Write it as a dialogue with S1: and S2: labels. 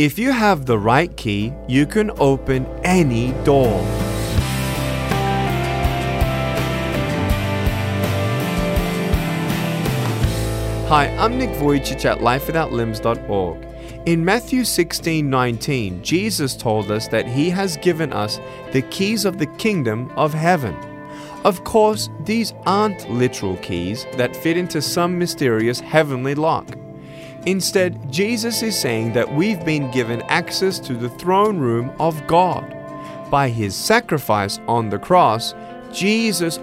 S1: If you have the right key, you can open any door. Hi, I'm Nick Vujicic at lifewithoutlimbs.org. In Matthew 16:19, Jesus told us that he has given us the keys of the kingdom of heaven. Of course, these aren't literal keys that fit into some mysterious heavenly lock. Instead, Jesus is saying that we've been given access to the throne room of God. By his sacrifice on the cross, Jesus